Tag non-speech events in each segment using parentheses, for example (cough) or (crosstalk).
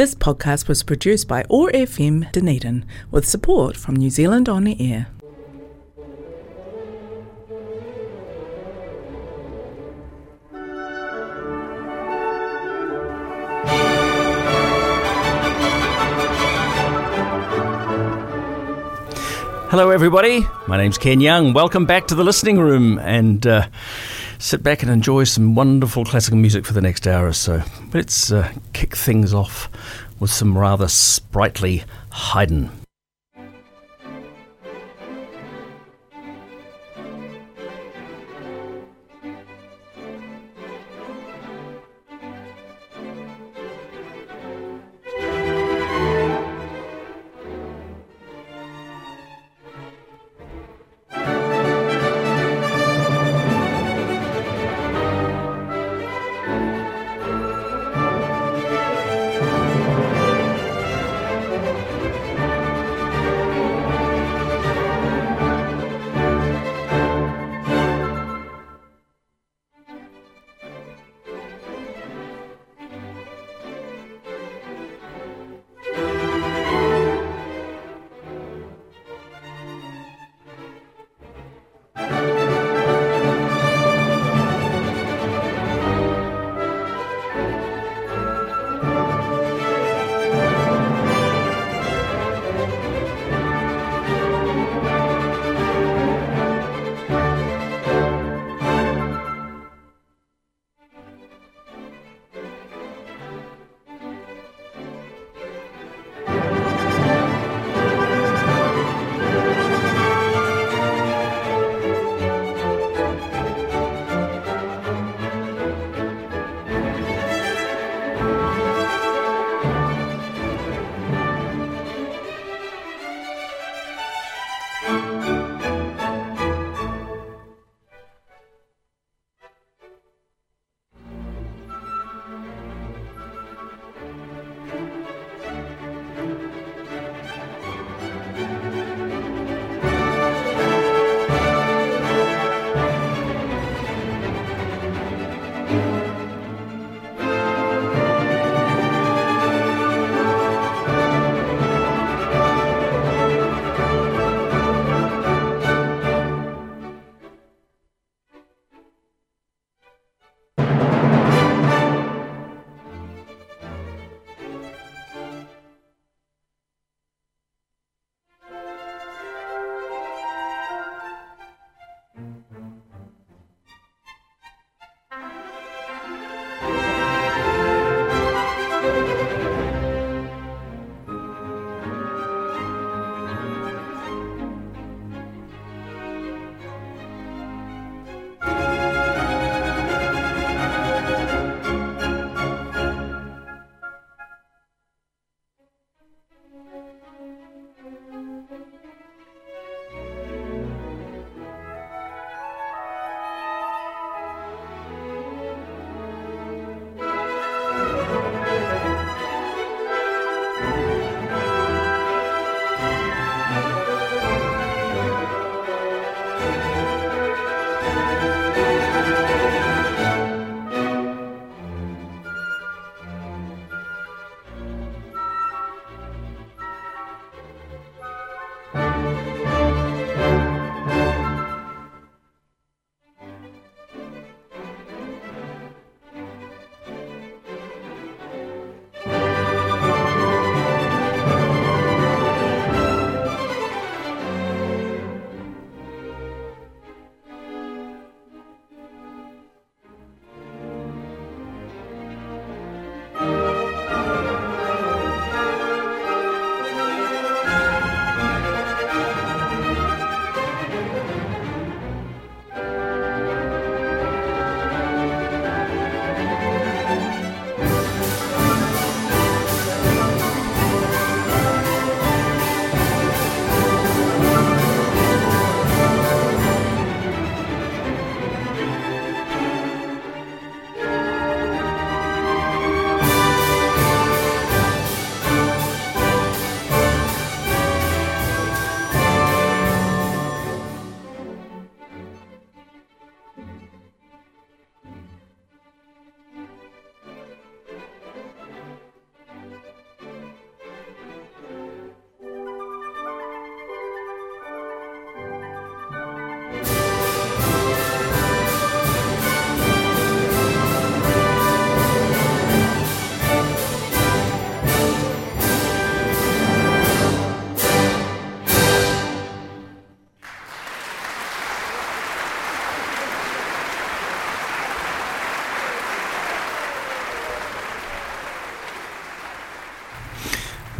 This podcast was produced by OAR FM Dunedin with support from New Zealand On the Air. Hello, everybody. My name's Ken Young. Welcome back to the listening room and uh, sit back and enjoy some wonderful classical music for the next hour or so. Let's uh, kick things off with some rather sprightly Haydn.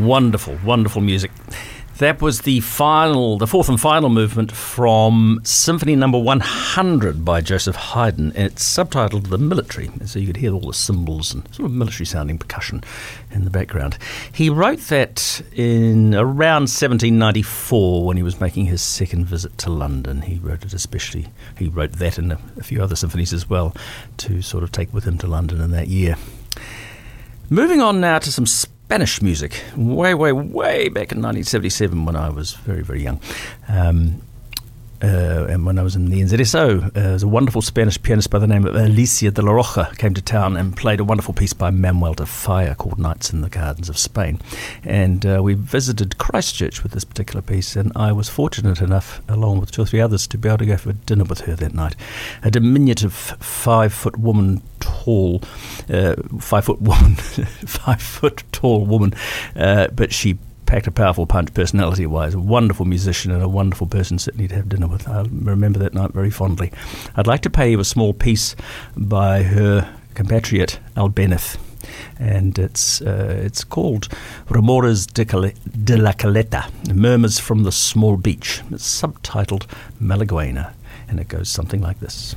Wonderful, wonderful music. That was the final, the fourth and final movement from Symphony Number 100 by Joseph Haydn. It's subtitled The Military, so you could hear all the cymbals and sort of military sounding percussion in the background. He wrote that in around 1794 when he was making his second visit to London. He wrote it especially, he wrote that and a, a few other symphonies as well to sort of take with him to London in that year. Moving on now to some Spanish music, way, way, way back in 1977 when I was very, very young. Um, uh, and when I was in the NZSO, uh, there was a wonderful Spanish pianist by the name of Alicia de Larrocha came to town and played a wonderful piece by Manuel de Falla called Nights in the Gardens of Spain. And uh, we visited Christchurch with this particular piece, and I was fortunate enough, along with two or three others, to be able to go for dinner with her that night. A diminutive five foot woman, tall, uh, five foot woman, (laughs) five foot tall woman, uh, but she packed a powerful punch personality wise, a wonderful musician and a wonderful person certainly to have dinner with. I remember that night very fondly. I'd like to pay you a small piece by her compatriot Albéniz. And it's uh, it's called Rumores de, de la Caleta, Murmurs from the Small Beach. It's subtitled Malaguena, and it goes something like this.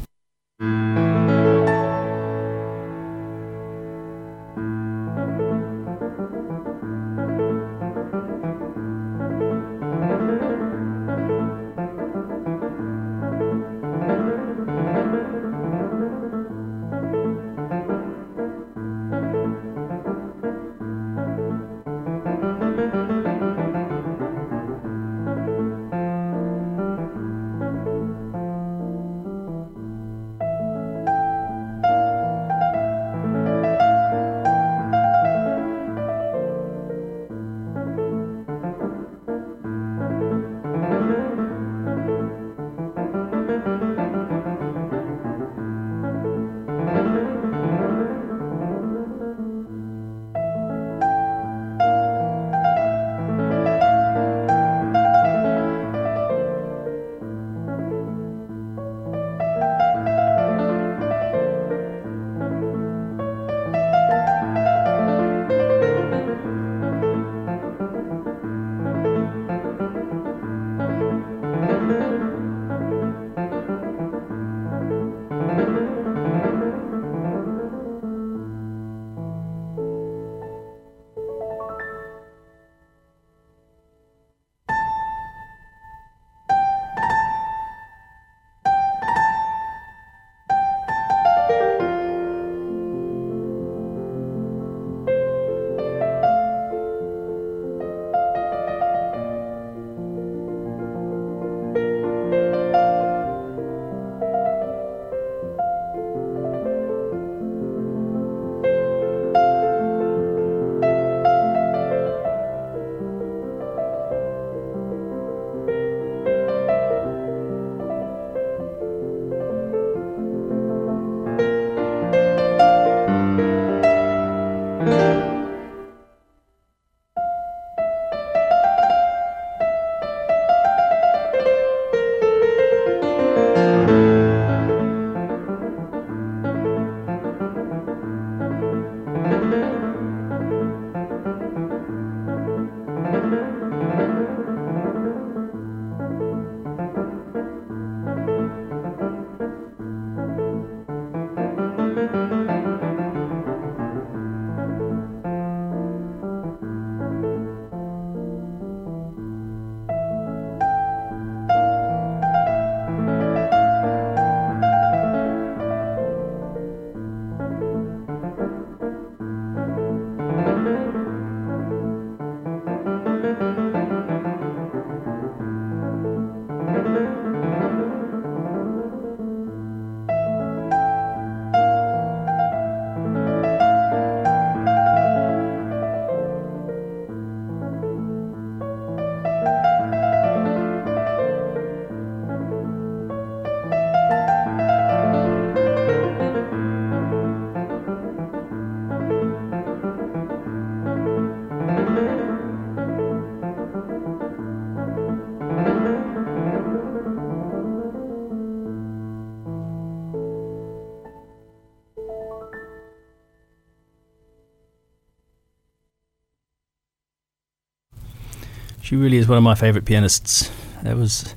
She really is one of my favorite pianists. That was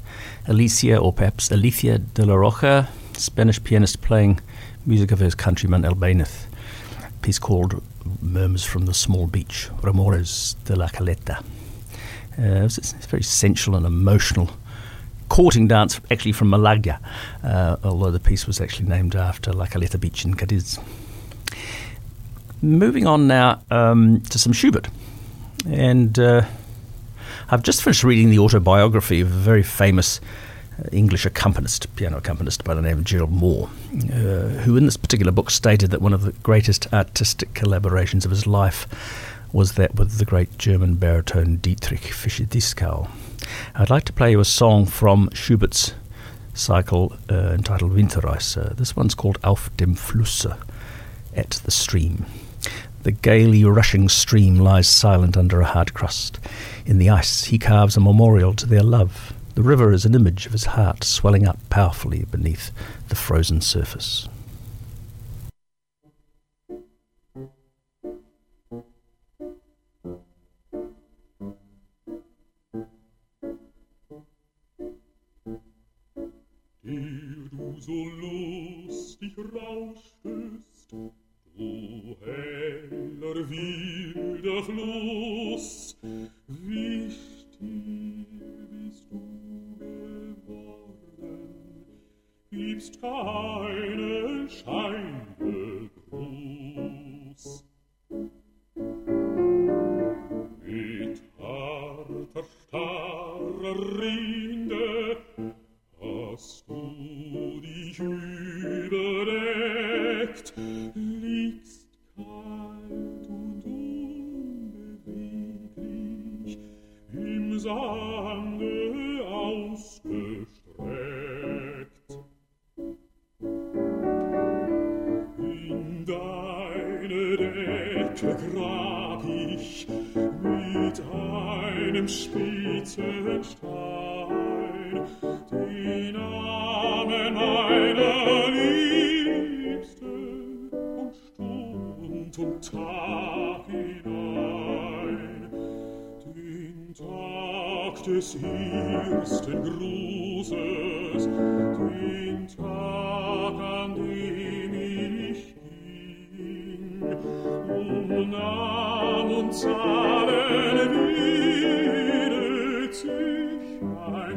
Alicia, or perhaps Alicia de Larrocha, Spanish pianist playing music of his countryman Albéniz. A piece called Murmurs from the Small Beach, Rumores de la Caleta. Uh, it's, it's very sensual and emotional courting dance, actually from Malaga, uh, although the piece was actually named after La Caleta Beach in Cadiz. Moving on now um, to some Schubert. And uh, I've just finished reading the autobiography of a very famous uh, English accompanist, piano accompanist by the name of Gerald Moore, uh, who in this particular book stated that one of the greatest artistic collaborations of his life was that with the great German baritone Dietrich Fischer-Dieskau. I'd like to play you a song from Schubert's cycle uh, entitled Winterreise. This one's called Auf dem Flusse, at the stream. The gaily rushing stream lies silent under a hard crust. In the ice, he carves a memorial to their love. The river is an image of his heart swelling up powerfully beneath the frozen surface. du so lustig rauschtest, du heller wilder Fluss, wie still bist du geworden, gibst keinen Schein Gruß. Mit harter, starrer Rinde hast du dich einem spitzen Stein. Den Namen meiner Liebsten und Stund und Tag hinein. Den Tag des ersten Grußes, den Tag, an dem ich ging, um Nahm und Zahlen wiedet sich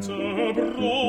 ein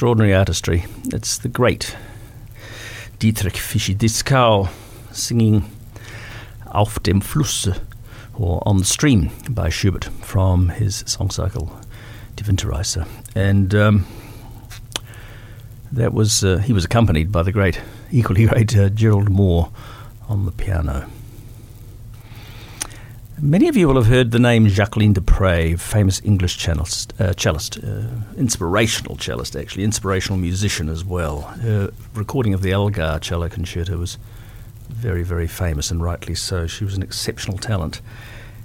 Extraordinary artistry. It's the great Dietrich Fischer-Dieskau singing Auf dem Flusse or On the Stream by Schubert from his song cycle Die Winterreise. And um, that was uh, he was accompanied by the great, equally great uh, Gerald Moore on the piano. Many of you will have heard the name Jacqueline du Pré, famous English cellist, uh, cellist uh, inspirational cellist, actually, inspirational musician as well. Her recording of the Elgar cello concerto was very, very famous, and rightly so. She was an exceptional talent.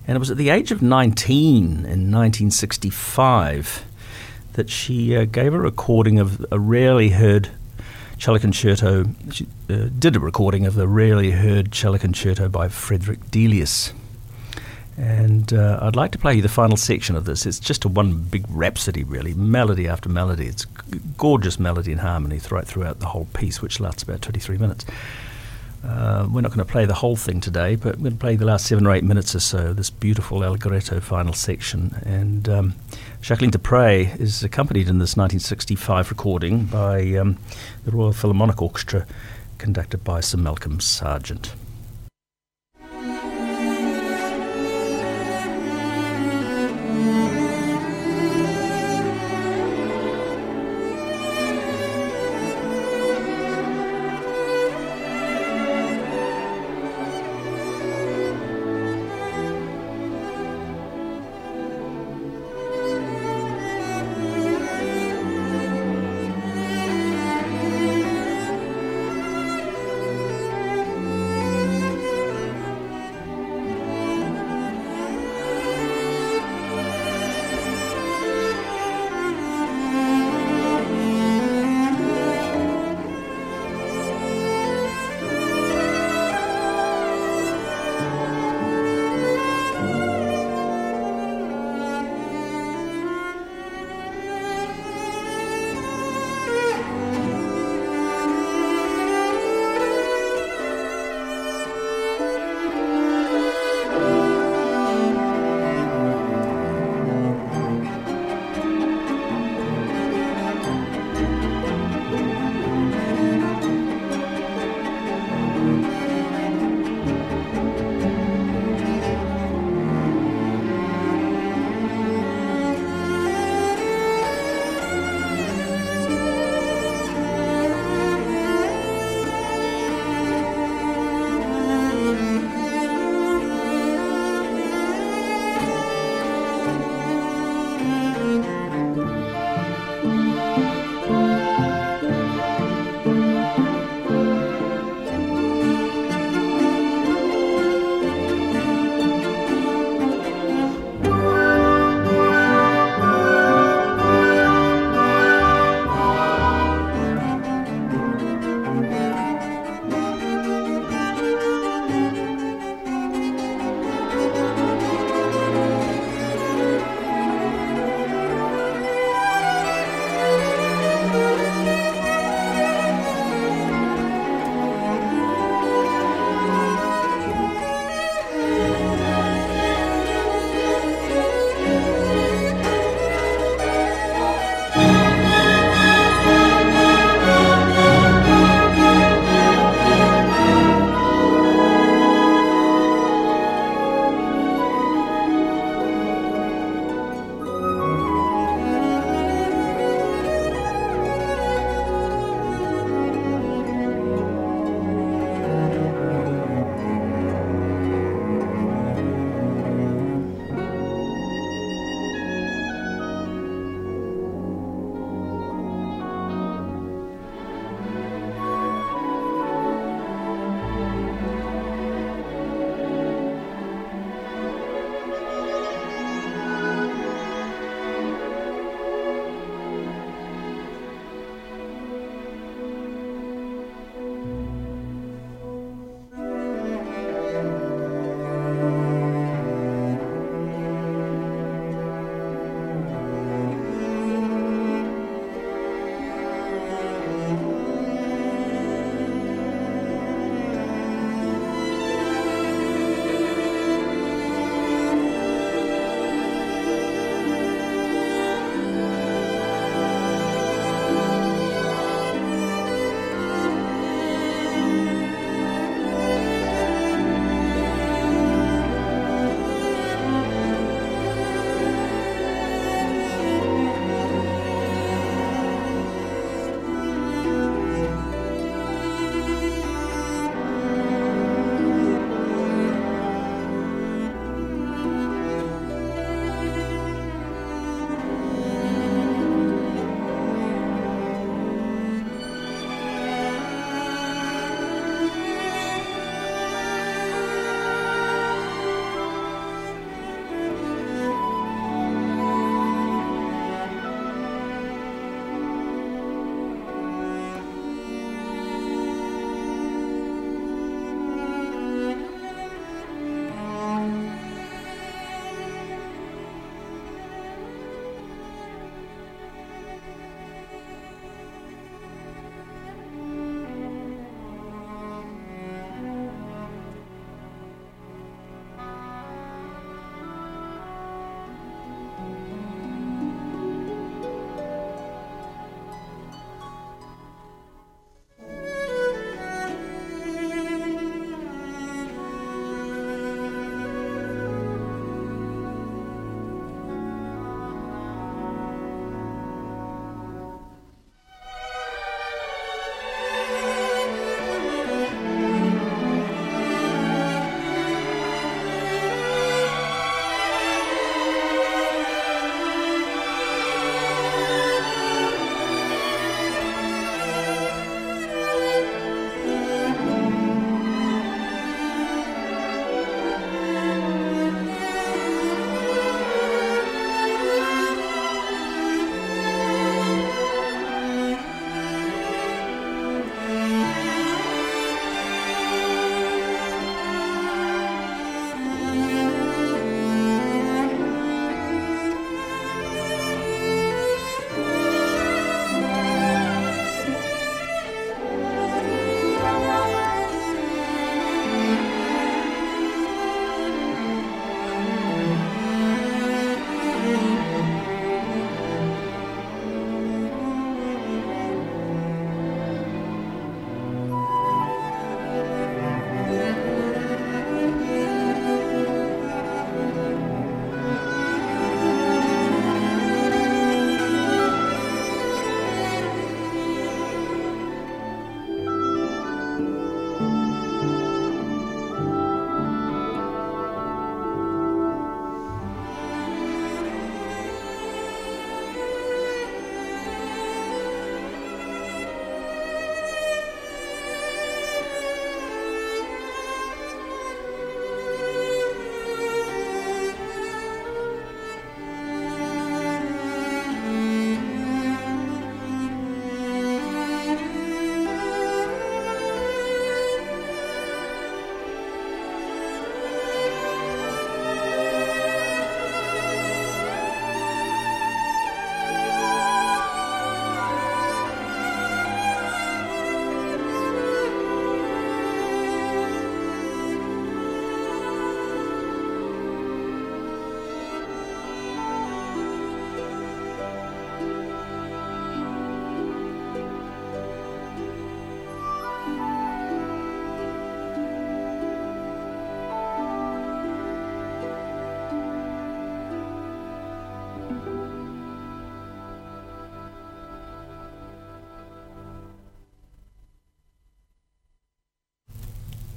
And it was at the age of 19 in 1965 that she uh, gave a recording of a rarely heard cello concerto. She uh, did a recording of the rarely heard cello concerto by Frederick Delius. And uh, I'd like to play you the final section of this. It's just a one big rhapsody, really, melody after melody. It's g- gorgeous melody and harmony throughout, throughout the whole piece, which lasts about 23 minutes. Uh, we're not going to play the whole thing today, but we're going to play the last seven or eight minutes or so, this beautiful Allegretto final section. And um, Jacqueline Pré is accompanied in this 1965 recording by um, the Royal Philharmonic Orchestra, conducted by Sir Malcolm Sargent.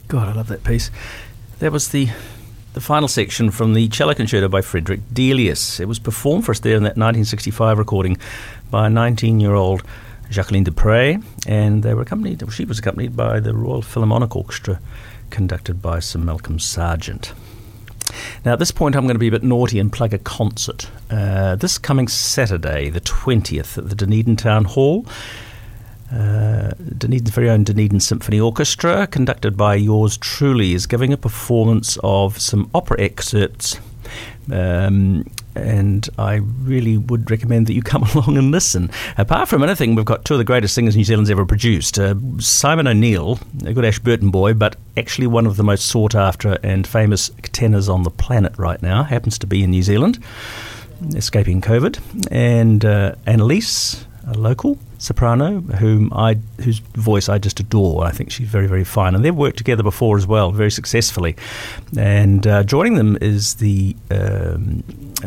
God, I love that piece. That was the the final section from the cello concerto by Frederick Delius. It was performed for us there in that 1965 recording by 19-year-old Jacqueline du Pré, and they were accompanied. She was accompanied by the Royal Philharmonic Orchestra, conducted by Sir Malcolm Sargent. Now, at this point, I'm going to be a bit naughty and plug a concert. Uh, this coming Saturday, the 20th, at the Dunedin Town Hall. Dunedin's very own Dunedin Symphony Orchestra, conducted by yours truly, is giving a performance of some opera excerpts. Um, and I really would recommend that you come (laughs) along and listen. Apart from anything, we've got two of the greatest singers New Zealand's ever produced. Uh, Simon O'Neill, a good Ashburton boy, but actually one of the most sought after and famous tenors on the planet right now, happens to be in New Zealand, escaping COVID. And uh, Anna Leese, a local soprano, whom I whose voice I just adore. I think she's very very fine, and they've worked together before as well, very successfully. And uh, joining them is the um,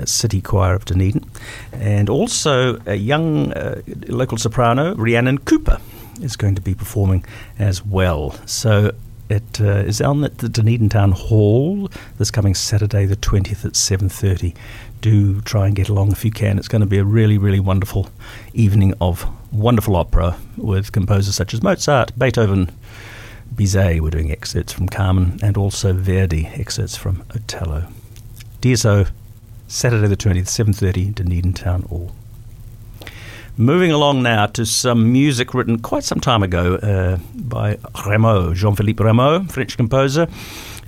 City Choir of Dunedin, and also a young uh, local soprano, Rhiannon Cooper, is going to be performing as well. So. It uh, is on at the Dunedin Town Hall this coming Saturday, the twentieth at seven thirty. Do try and get along if you can. It's going to be a really, really wonderful evening of wonderful opera with composers such as Mozart, Beethoven, Bizet. We're doing excerpts from Carmen and also Verdi, excerpts from Otello. DSO, Saturday the 20th, 7.30, Dunedin Town Hall. Moving along now to some music written quite some time ago uh, by Rameau, Jean-Philippe Rameau, French composer,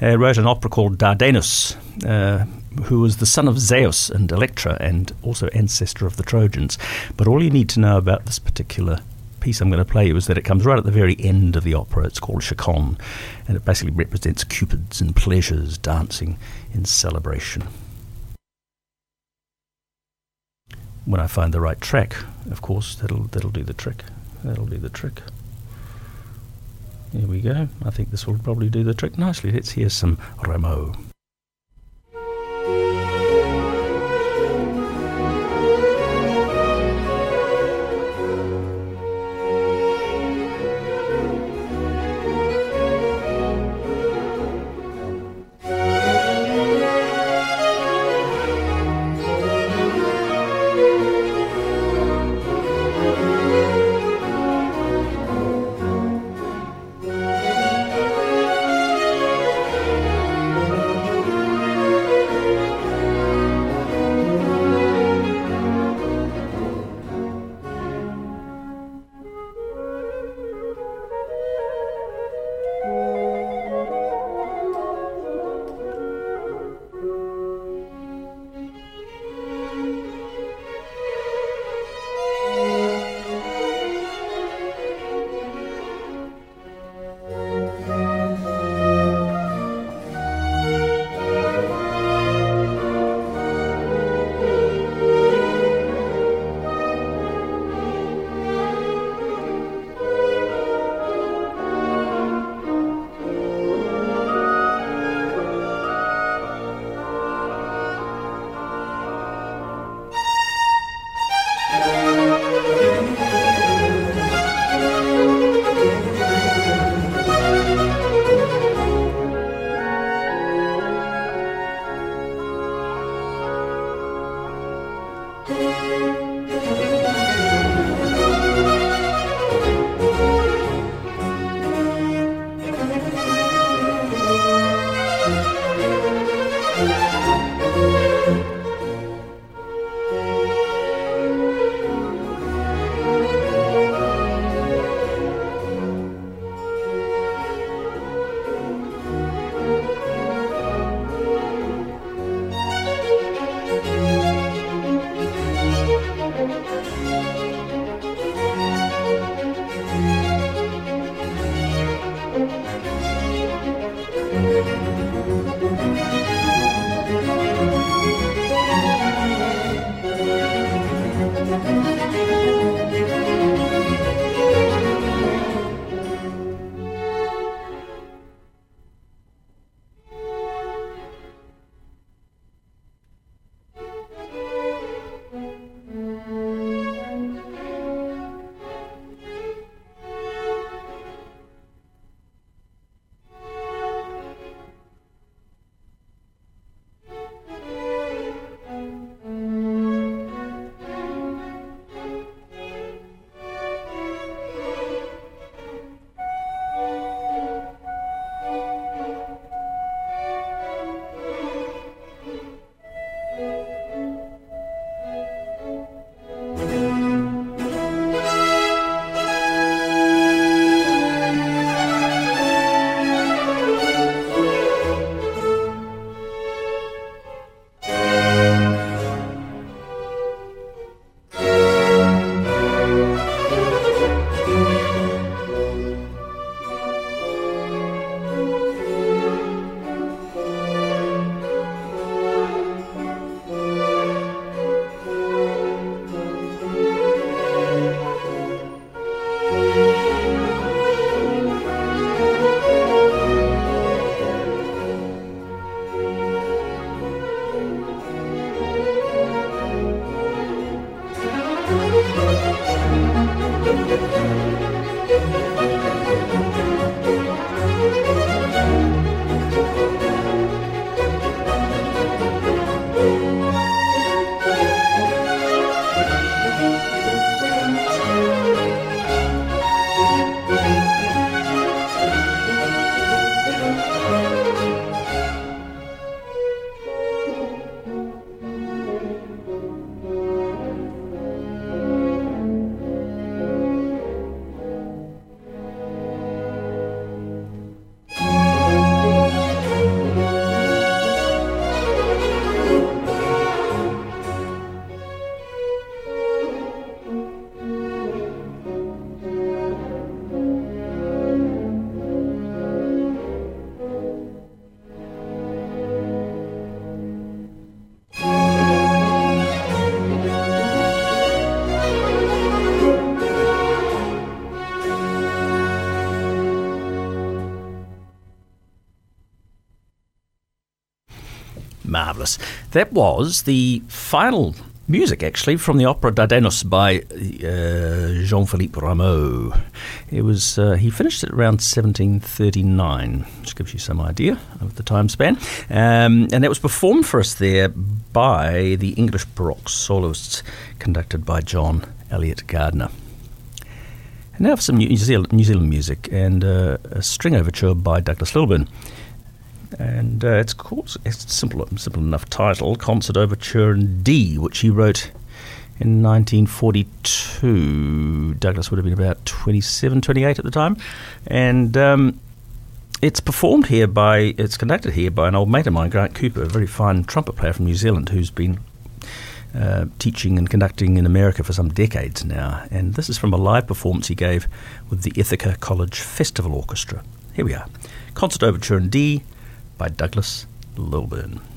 uh, wrote an opera called Dardanus, uh, who was the son of Zeus and Electra and also ancestor of the Trojans. But all you need to know about this particular piece I'm going to play you is that it comes right at the very end of the opera. It's called Chaconne, and it basically represents cupids and pleasures dancing in celebration. When I find the right track, of course, that'll that'll do the trick. That'll do the trick. Here we go. I think this will probably do the trick nicely. Let's hear some Rameau. That was the final music, actually, from the opera Dardanus by uh, Jean-Philippe Rameau. It was uh, he finished it around 1739, which gives you some idea of the time span. Um, and that was performed for us there by the English Baroque soloists, conducted by John Eliot Gardiner. And now for some New Zealand, New Zealand music and uh, a string overture by Douglas Lilburn and uh, it's called it's simple simple enough title concert overture in D which he wrote in 1942 Douglas would have been about 27 28 at the time and um, it's performed here by it's conducted here by an old mate of mine Grant Cooper a very fine trumpet player from New Zealand who's been uh, teaching and conducting in America for some decades now, and this is from a live performance he gave with the Ithaca College Festival Orchestra. Here we are. Concert Overture in D, by Douglas Lilburn.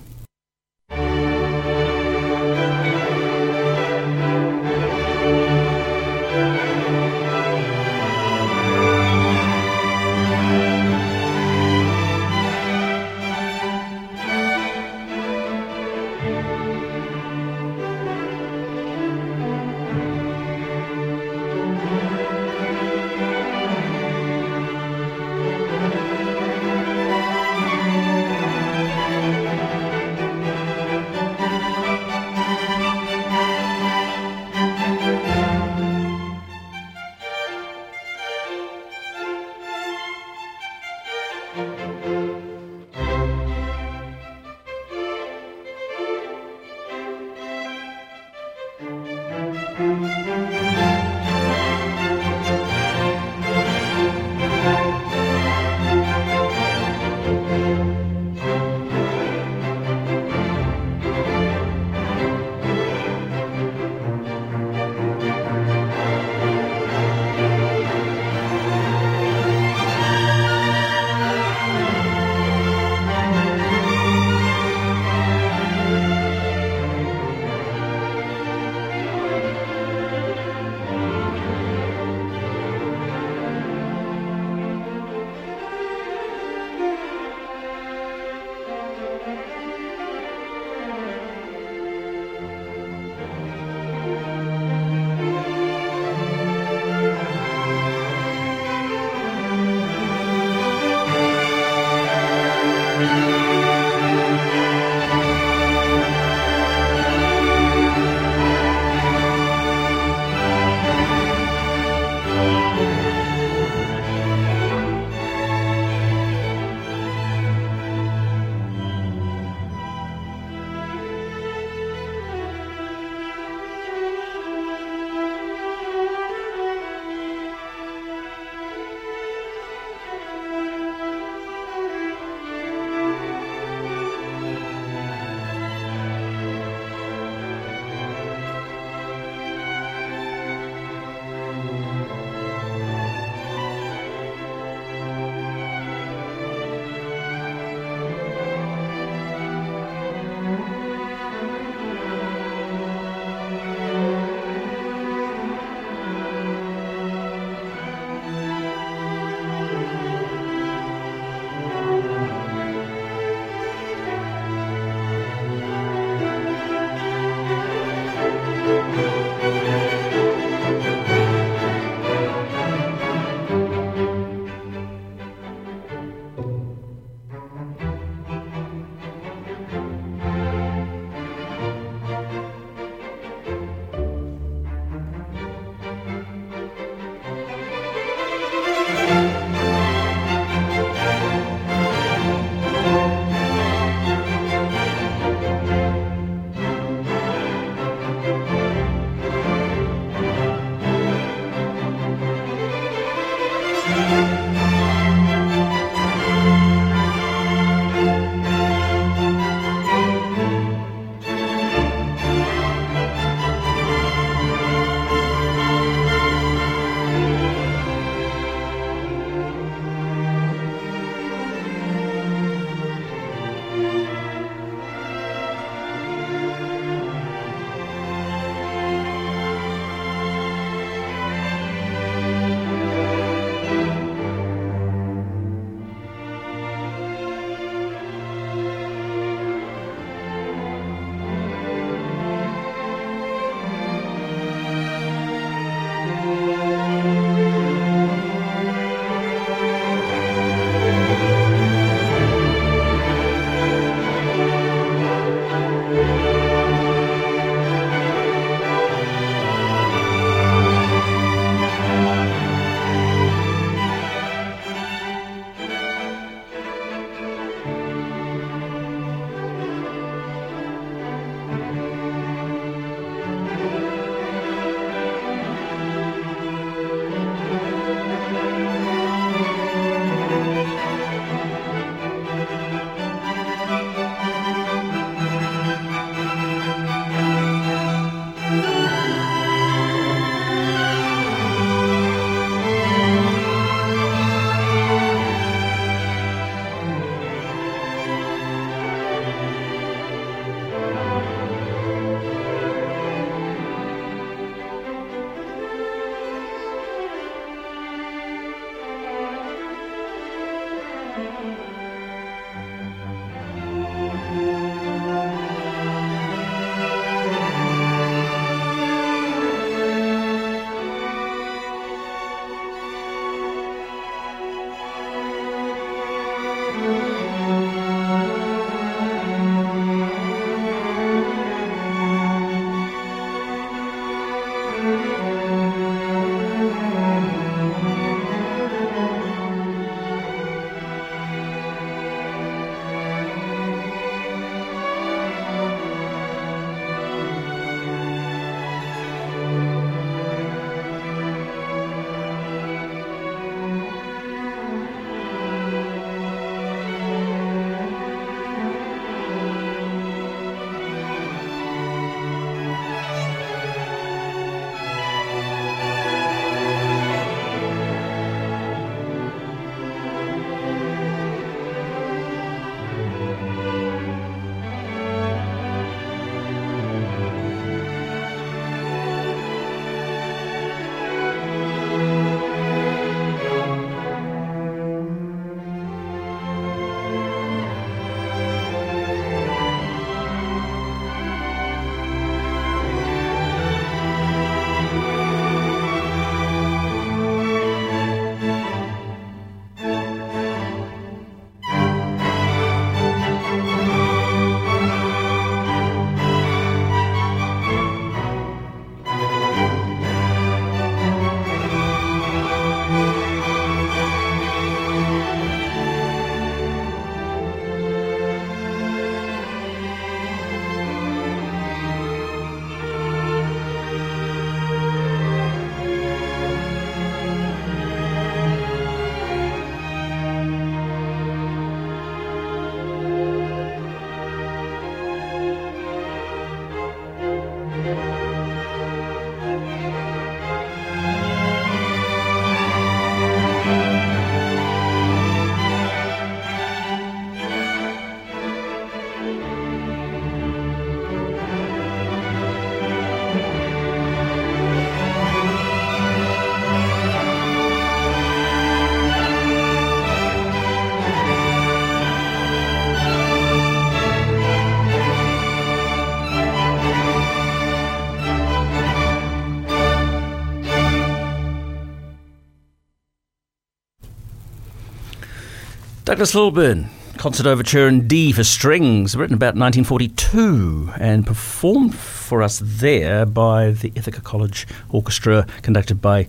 Douglas Lilburn, Concert Overture in D for Strings, written about 1942 and performed for us there by the Ithaca College Orchestra, conducted by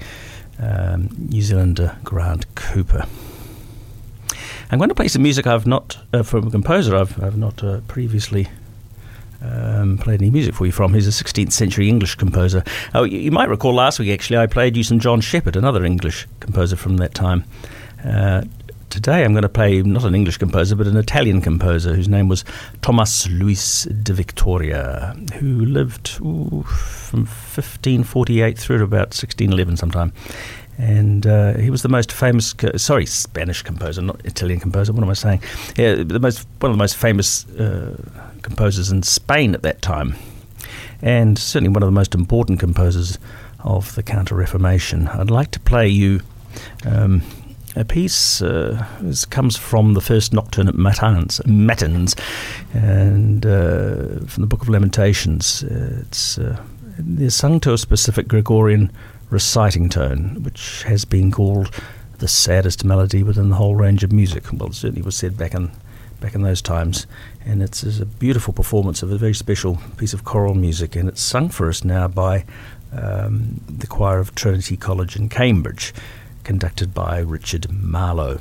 um, New Zealander Grant Cooper. I'm going to play some music I've not, uh, from a composer I've, I've not uh, previously um, played any music for you from. He's a 16th century English composer. Oh, you, you might recall last week, actually, I played you some John Sheppard, another English composer from that time. Uh, today I'm going to play not an English composer, but an Italian composer whose name was Thomas Luis de Victoria, who lived ooh, from 1548 through to about 1611 sometime. And uh, he was the most famous, co- sorry, Spanish composer, not Italian composer. What am I saying? Yeah, the most one of the most famous uh, composers in Spain at that time, and certainly one of the most important composers of the Counter Reformation. I'd like to play you um, a piece. Uh, this comes from the first nocturne at Matins, Matins and uh, from the Book of Lamentations. It's uh, sung to a specific Gregorian reciting tone, which has been called the saddest melody within the whole range of music. Well, it certainly was said back in back in those times, and it's, it's a beautiful performance of a very special piece of choral music, and it's sung for us now by um, the choir of Trinity College in Cambridge, conducted by Richard Marlow.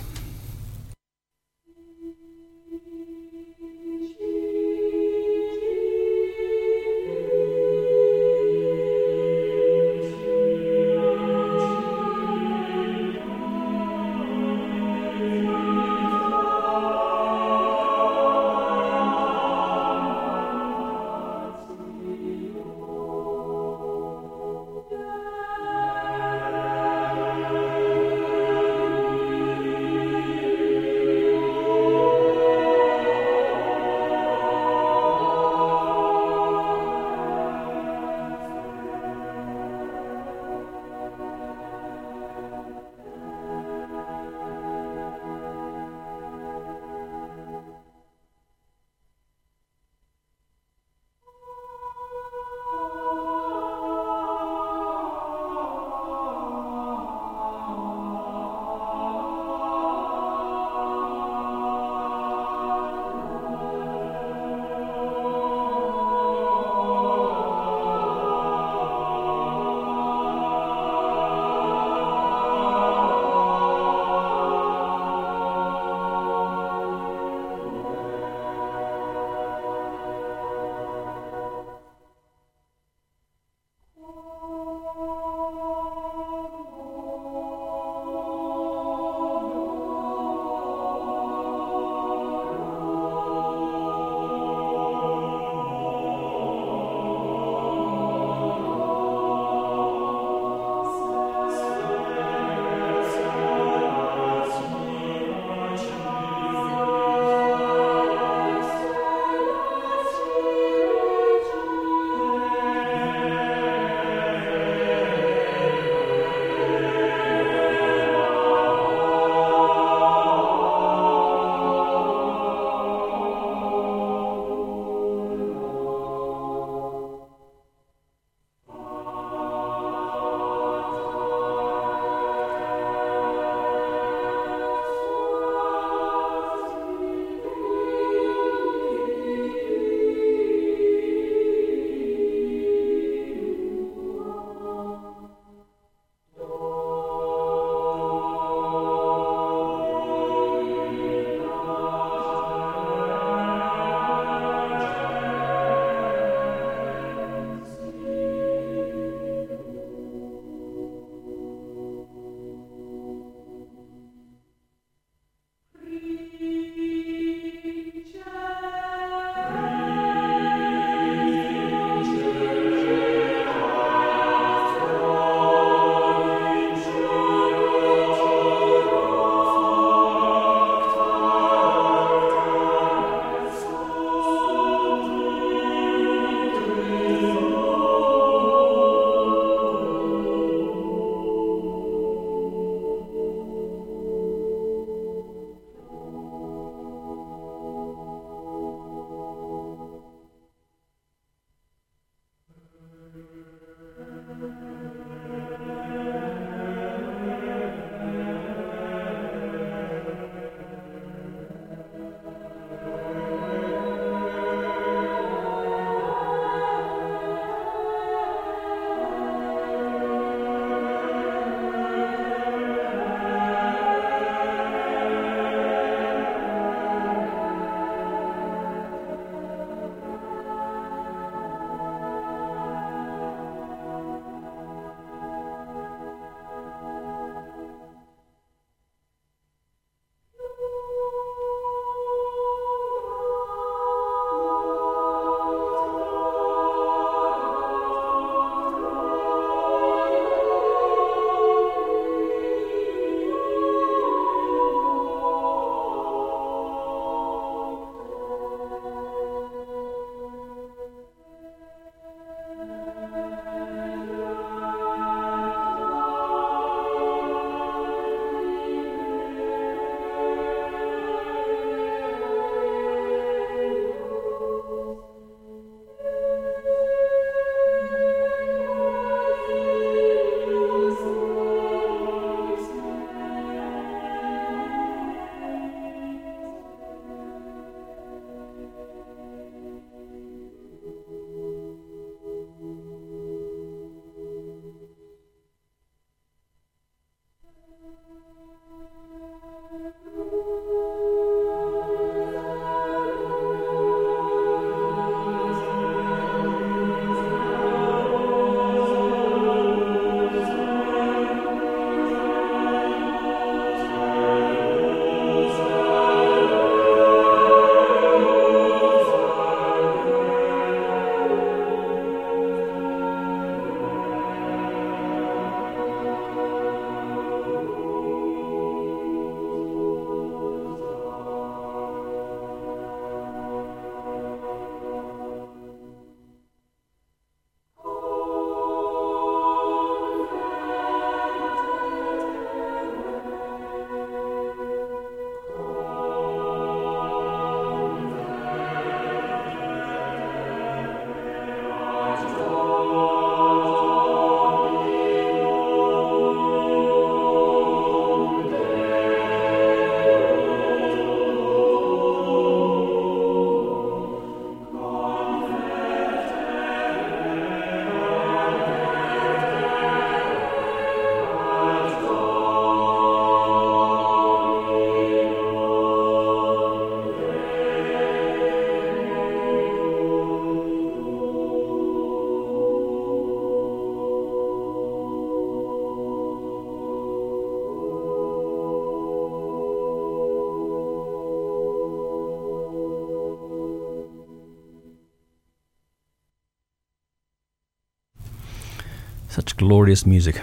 Glorious music.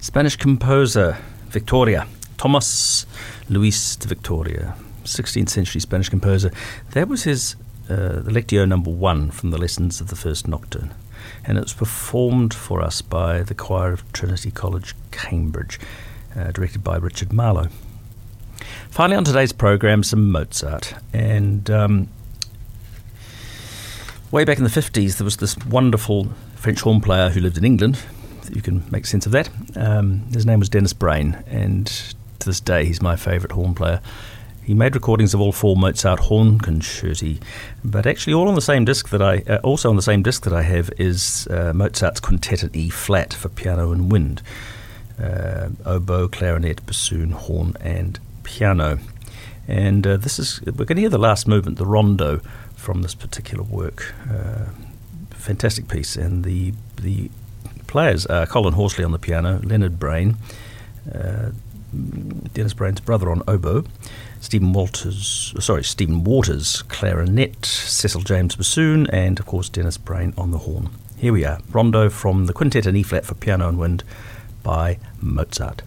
Spanish composer Victoria, Tomas Luis de Victoria, 16th century Spanish composer. That was his uh, Lectio number one from the lessons of the first nocturne. And it was performed for us by the choir of Trinity College, Cambridge, uh, directed by Richard Marlow. Finally, on today's program, some Mozart. And um, way back in the 50s, there was this wonderful French horn player who lived in England. You can make sense of that. Um, his name was Dennis Brain, and to this day, he's my favourite horn player. He made recordings of all four Mozart horn concerti, but actually, all on the same disc that I uh, also on the same disc that I have is uh, Mozart's Quintet in E flat for piano and wind, uh, oboe, clarinet, bassoon, horn, and piano. And uh, this is we're going to hear the last movement, the rondo, from this particular work. Fantastic piece, and the the players are Colin Horsley on the piano, Leonard Brain, uh, Dennis Brain's brother on oboe, Stephen Walters, sorry, Stephen Waters clarinet, Cecil James bassoon, and of course Dennis Brain on the horn. Here we are, rondo from the Quintet in E flat for piano and wind by Mozart.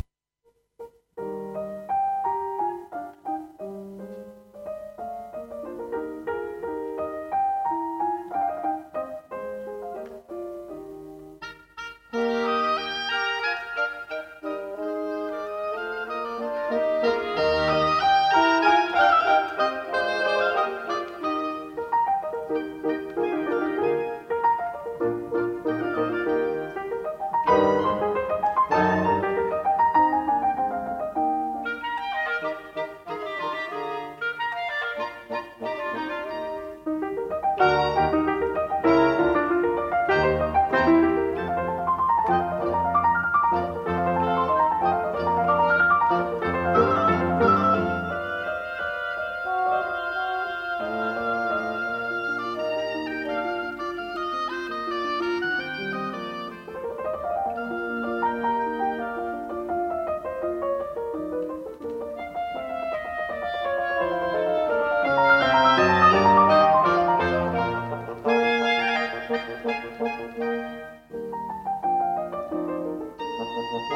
Thank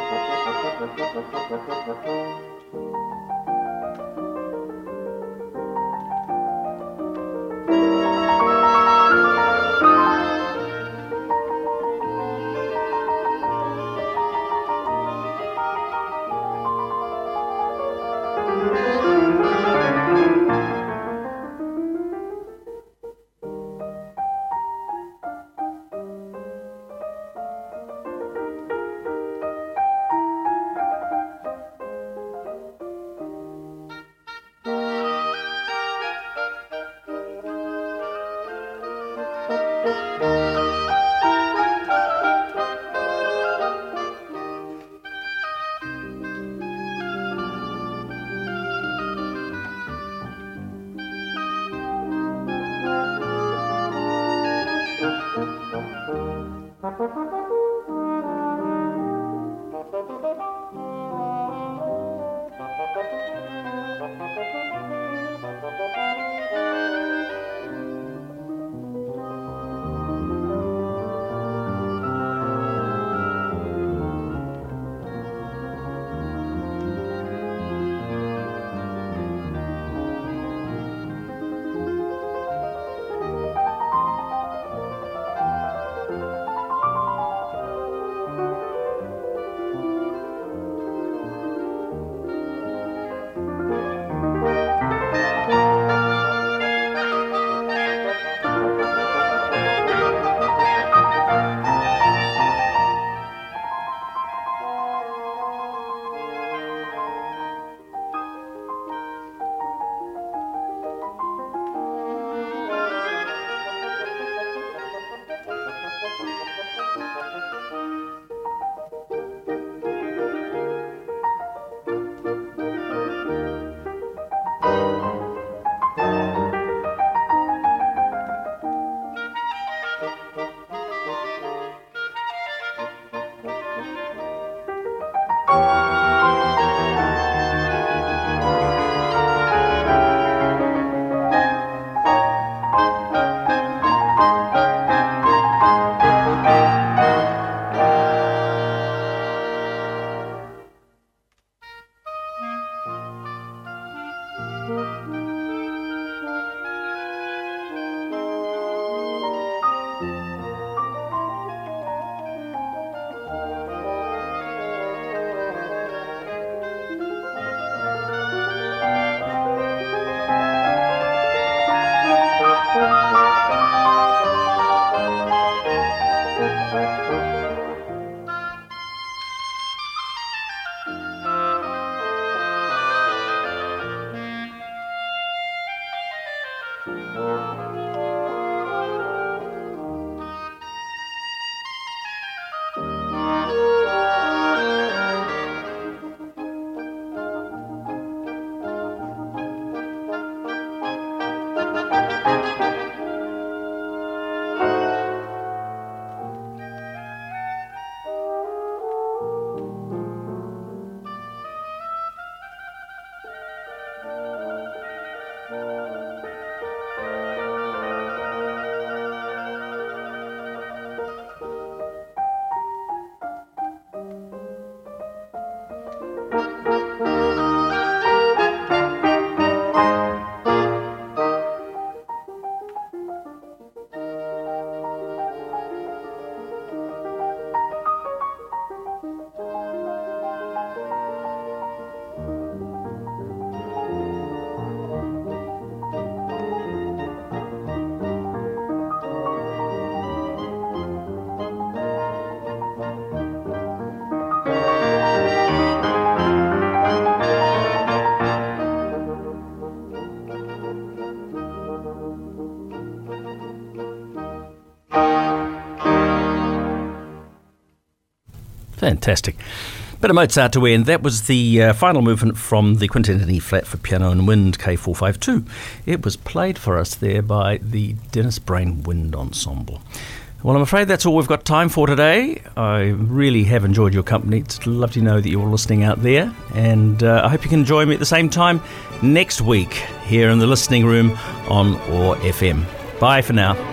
you. Fantastic. Bit of Mozart to end. That was the uh, final movement from the Quintet in E flat for piano and wind K452. It was played for us there by the Dennis Brain Wind Ensemble. Well, I'm afraid that's all we've got time for today. I really have enjoyed your company. It's lovely to know that you're listening out there. And uh, I hope you can join me at the same time next week here in the listening room on OAR FM. Bye for now.